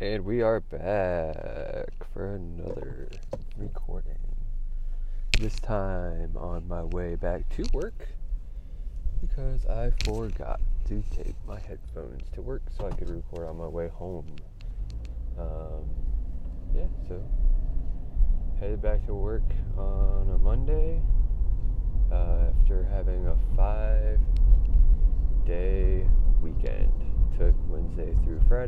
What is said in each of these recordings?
And we are back for another recording. This time on my way back to work because I forgot to take my headphones to work so I could record on my way home. Um, yeah, so headed back to work on a Monday uh, after having a five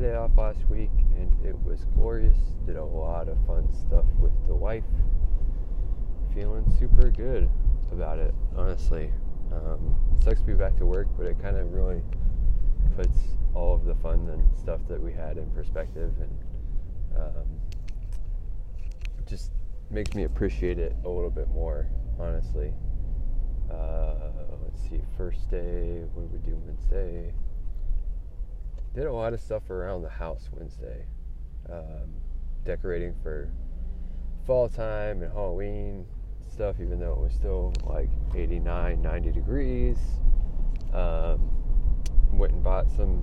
Friday off last week, and it was glorious. Did a lot of fun stuff with the wife. Feeling super good about it, honestly. Um, it sucks to be back to work, but it kind of really puts all of the fun and stuff that we had in perspective, and um, just makes me appreciate it a little bit more, honestly. Uh, let's see, first day, what did we do Wednesday? Did a lot of stuff around the house Wednesday, um, decorating for fall time and Halloween stuff, even though it was still like 89, 90 degrees. Um, went and bought some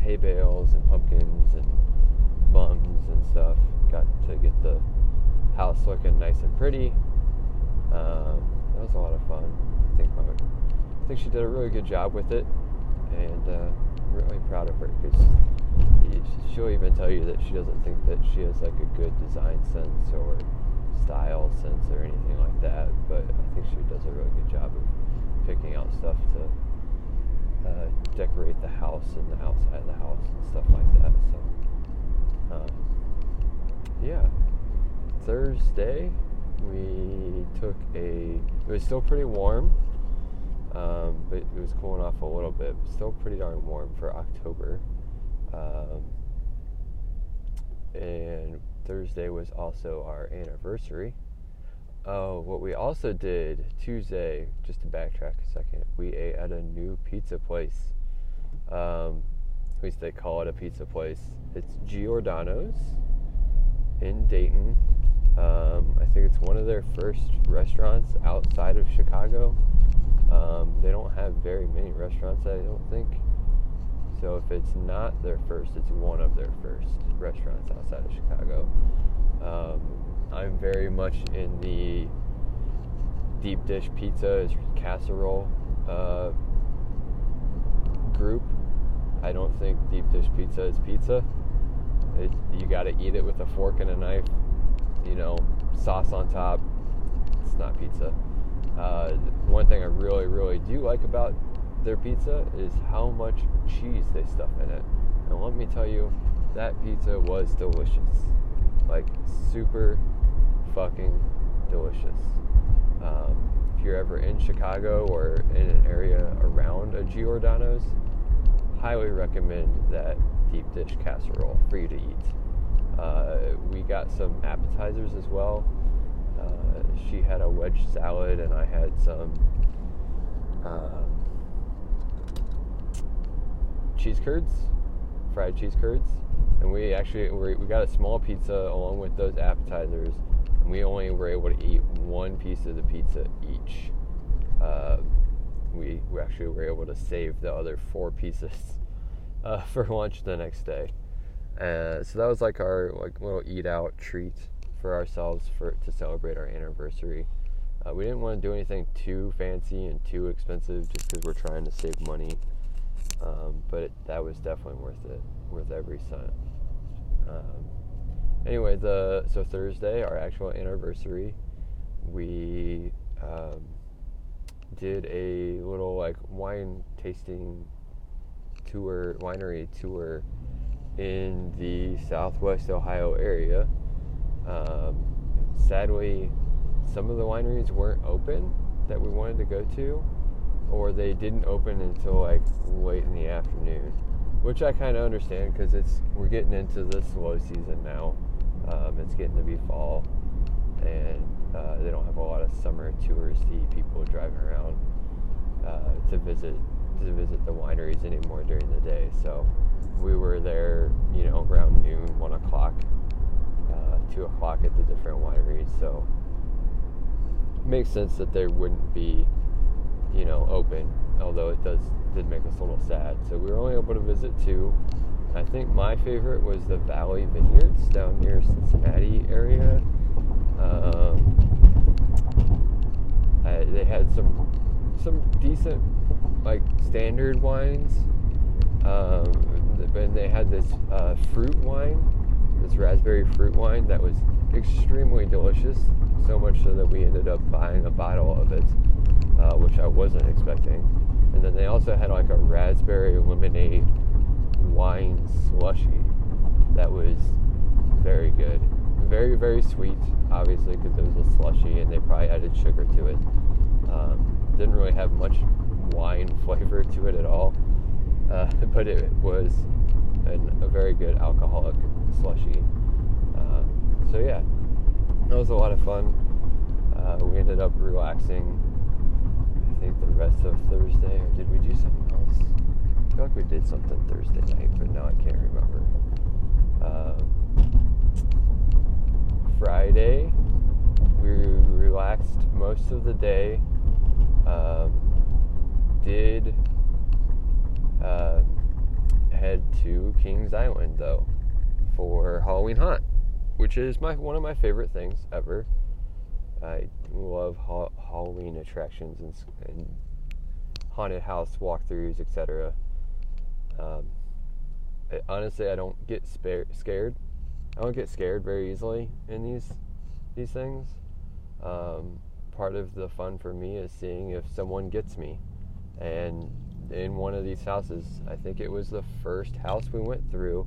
hay bales and pumpkins and mums and stuff. Got to get the house looking nice and pretty. Um, that was a lot of fun. I think my, I think she did a really good job with it, and. Uh, really proud of her because she'll even tell you that she doesn't think that she has like a good design sense or style sense or anything like that. But I think she does a really good job of picking out stuff to uh, decorate the house and the outside of the house and stuff like that. So, um, yeah. Thursday, we took a. It was still pretty warm um, but it was cooling off a little bit. Still pretty darn warm for October. Um, and Thursday was also our anniversary. Oh, what we also did Tuesday, just to backtrack a second, we ate at a new pizza place. Um, at least they call it a pizza place. It's Giordano's in Dayton. Um, I think it's one of their first restaurants outside of Chicago. Um, they don't have very many restaurants, I don't think. So if it's not their first, it's one of their first restaurants outside of Chicago. Um, I'm very much in the deep dish pizza is casserole uh, group. I don't think deep dish pizza is pizza. It, you got to eat it with a fork and a knife. You know, sauce on top. It's not pizza. Uh, one thing I really, really do like about their pizza is how much cheese they stuff in it. And let me tell you, that pizza was delicious. Like, super fucking delicious. Um, if you're ever in Chicago or in an area around a Giordano's, highly recommend that deep dish casserole for you to eat. Uh, we got some appetizers as well uh, she had a wedge salad, and I had some um, cheese curds, fried cheese curds. And we actually we got a small pizza along with those appetizers, and we only were able to eat one piece of the pizza each. Uh, we, we actually were able to save the other four pieces uh, for lunch the next day. Uh, so that was like our like little eat out treat for ourselves for to celebrate our anniversary. Uh, we didn't want to do anything too fancy and too expensive just because we're trying to save money. Um, but it, that was definitely worth it, worth every cent. Um, anyway, the so Thursday, our actual anniversary, we um, did a little like wine tasting tour, winery tour in the Southwest Ohio area. Um, sadly, some of the wineries weren't open that we wanted to go to, or they didn't open until like late in the afternoon, which I kind of understand because it's we're getting into the slow season now. Um, it's getting to be fall, and uh, they don't have a lot of summer touristy people driving around uh, to visit to visit the wineries anymore during the day. So we were there, you know, around noon, one o'clock two o'clock at the different wineries. So it makes sense that they wouldn't be, you know, open. Although it does did make us a little sad. So we were only able to visit two. I think my favorite was the Valley Vineyards down near Cincinnati area. Um, I, they had some some decent like standard wines. Um, and they had this uh, fruit wine, this raspberry fruit wine that was extremely delicious. So much so that we ended up buying a bottle of it, uh, which I wasn't expecting. And then they also had like a raspberry lemonade wine slushy that was very good. Very, very sweet, obviously, because it was a slushy and they probably added sugar to it. Um, didn't really have much wine flavor to it at all, uh, but it was an, a very good alcoholic slushy. Um, so, yeah, that was a lot of fun. Uh, we ended up relaxing, I think, the rest of Thursday, or did we do something else? I feel like we did something Thursday night, but now I can't remember. Um, Friday, we relaxed most of the day. Um, did uh, head to Kings Island though for Halloween Haunt, which is my one of my favorite things ever. I love ha- Halloween attractions and, and, haunted house walkthroughs, etc. Um, honestly, I don't get spare- scared. I don't get scared very easily in these these things. Um, part of the fun for me is seeing if someone gets me. And in one of these houses, I think it was the first house we went through.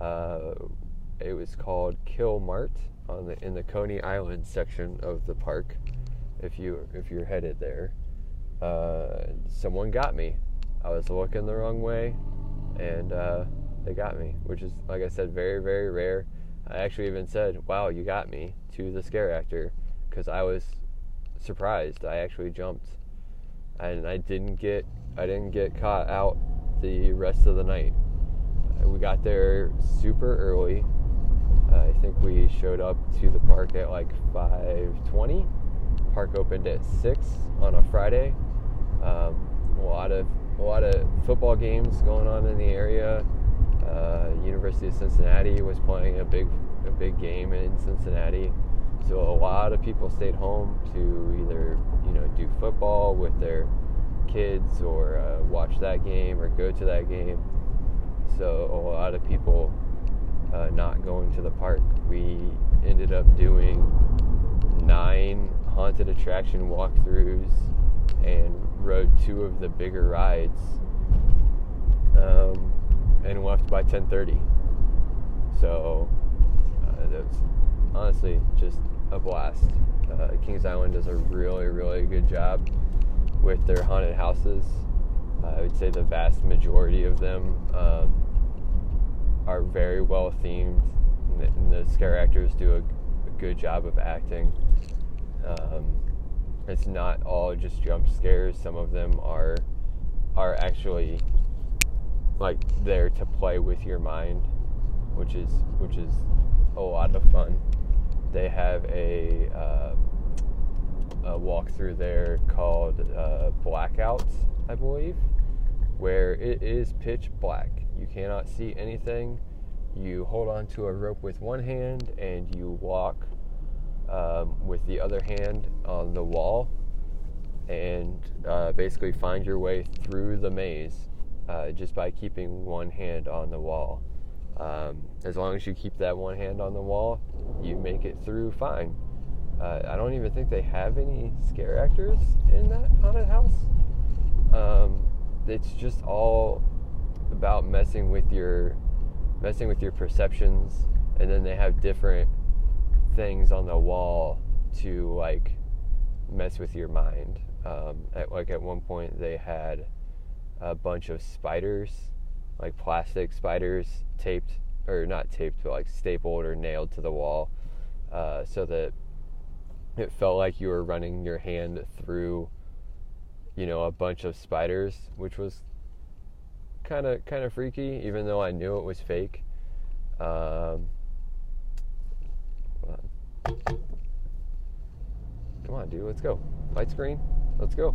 Uh, it was called Kill Mart on the in the Coney Island section of the park. If you if you're headed there, uh, someone got me. I was looking the wrong way, and uh, they got me, which is like I said, very very rare. I actually even said, "Wow, you got me" to the scare actor because I was surprised. I actually jumped, and I didn't get I didn't get caught out the rest of the night. We got there super early. Uh, I think we showed up to the park at like 5:20. Park opened at six on a Friday. Um, a lot of a lot of football games going on in the area. Uh, University of Cincinnati was playing a big a big game in Cincinnati. So a lot of people stayed home to either you know do football with their kids or uh, watch that game or go to that game. So a lot of people uh, not going to the park. We ended up doing nine haunted attraction walkthroughs and rode two of the bigger rides um, and left by 10:30. So uh, that was honestly just a blast. Uh, Kings Island does a really, really good job with their haunted houses. I would say the vast majority of them um, are very well themed, and the, and the scare actors do a, a, good job of acting. Um, it's not all just jump scares. Some of them are are actually like there to play with your mind, which is which is a lot of fun they have a, uh, a walk through there called uh, Blackouts, I believe, where it is pitch black. You cannot see anything. You hold on to a rope with one hand and you walk um, with the other hand on the wall and uh, basically find your way through the maze uh, just by keeping one hand on the wall. Um, as long as you keep that one hand on the wall, you make it through fine. Uh, I don't even think they have any scare actors in that haunted house. Um, it's just all about messing with your messing with your perceptions, and then they have different things on the wall to like mess with your mind. Um, at, like at one point, they had a bunch of spiders like plastic spiders taped or not taped but like stapled or nailed to the wall uh, so that it felt like you were running your hand through you know a bunch of spiders which was kind of kind of freaky even though i knew it was fake. Um, come on dude let's go. Light screen let's go.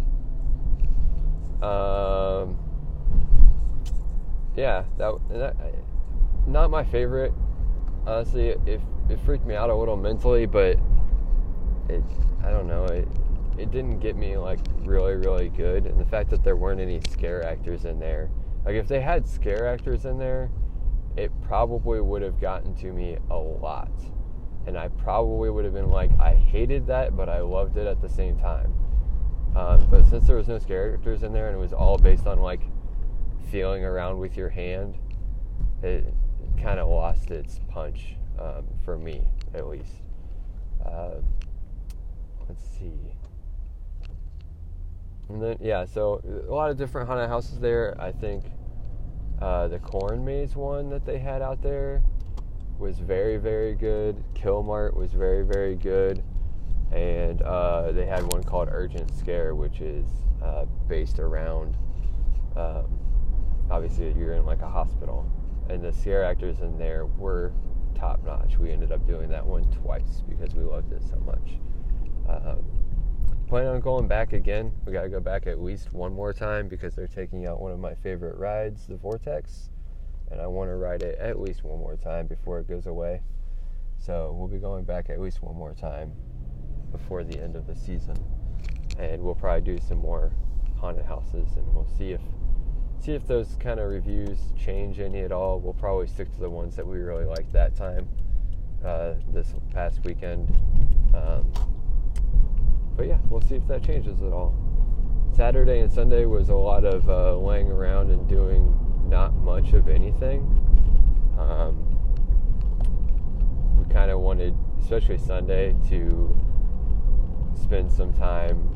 Um, yeah, that, that not my favorite. Honestly, it, it freaked me out a little mentally, but it I don't know it it didn't get me like really really good, and the fact that there weren't any scare actors in there, like if they had scare actors in there, it probably would have gotten to me a lot, and I probably would have been like I hated that, but I loved it at the same time. Um, but since there was no scare actors in there and it was all based on like feeling around with your hand, it, kind of lost its punch um, for me, at least. Uh, let's see. And then, yeah, so a lot of different haunted houses there. I think uh, the Corn Maze one that they had out there was very, very good. Killmart was very, very good. And uh, they had one called Urgent Scare, which is uh, based around um, obviously you're in like a hospital and the scare actors in there were top notch. We ended up doing that one twice because we loved it so much. Um, planning on going back again. We got to go back at least one more time because they're taking out one of my favorite rides, the Vortex, and I want to ride it at least one more time before it goes away. So we'll be going back at least one more time before the end of the season, and we'll probably do some more haunted houses, and we'll see if see if those kind of reviews change any at all. We'll probably stick to the ones that we really liked that time, uh, this past weekend. Um, but yeah, we'll see if that changes at all. Saturday and Sunday was a lot of uh, laying around and doing not much of anything. Um, we kind of wanted, especially Sunday, to spend some time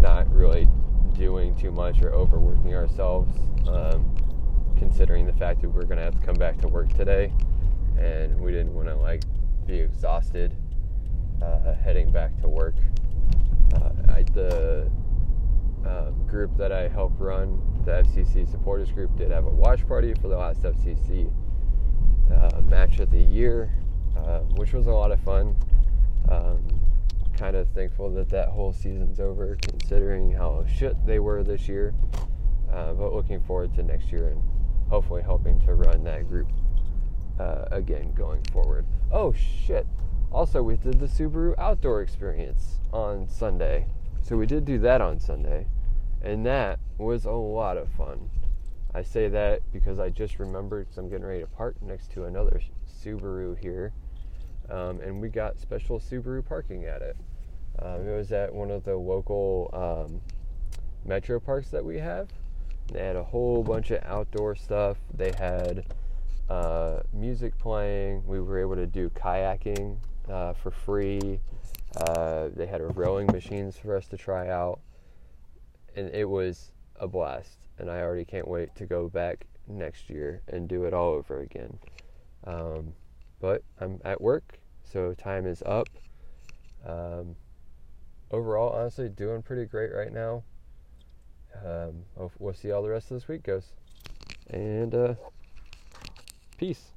not really doing too much or overworking ourselves, um, considering the fact that we're going to have to come back to work today, and we didn't want to like be exhausted uh, heading back to work. Uh, I, the uh, group that I help run, the FCC supporters group, did have a watch party for the last FCC uh, match of the year, uh, which was a lot of fun. Um, kind of thankful that that whole season's over, considering how shit they were this year. Uh, but looking forward to next year and hopefully helping to run that group uh, again going forward. Oh shit! Also, we did the Subaru outdoor experience on Sunday, so we did do that on Sunday, and that was a lot of fun. I say that because I just remembered because I'm getting ready to park next to another Subaru here um, and we got special Subaru parking at it. Um, it was at one of the local um, metro parks that we have. They had a whole bunch of outdoor stuff. They had uh, music playing. We were able to do kayaking uh, for free. Uh, they had rowing machines for us to try out, and it was a blast. And I already can't wait to go back next year and do it all over again. Um, but I'm at work, so time is up. Um, overall, honestly, doing pretty great right now. Um, we'll see how the rest of this week goes. And uh, peace.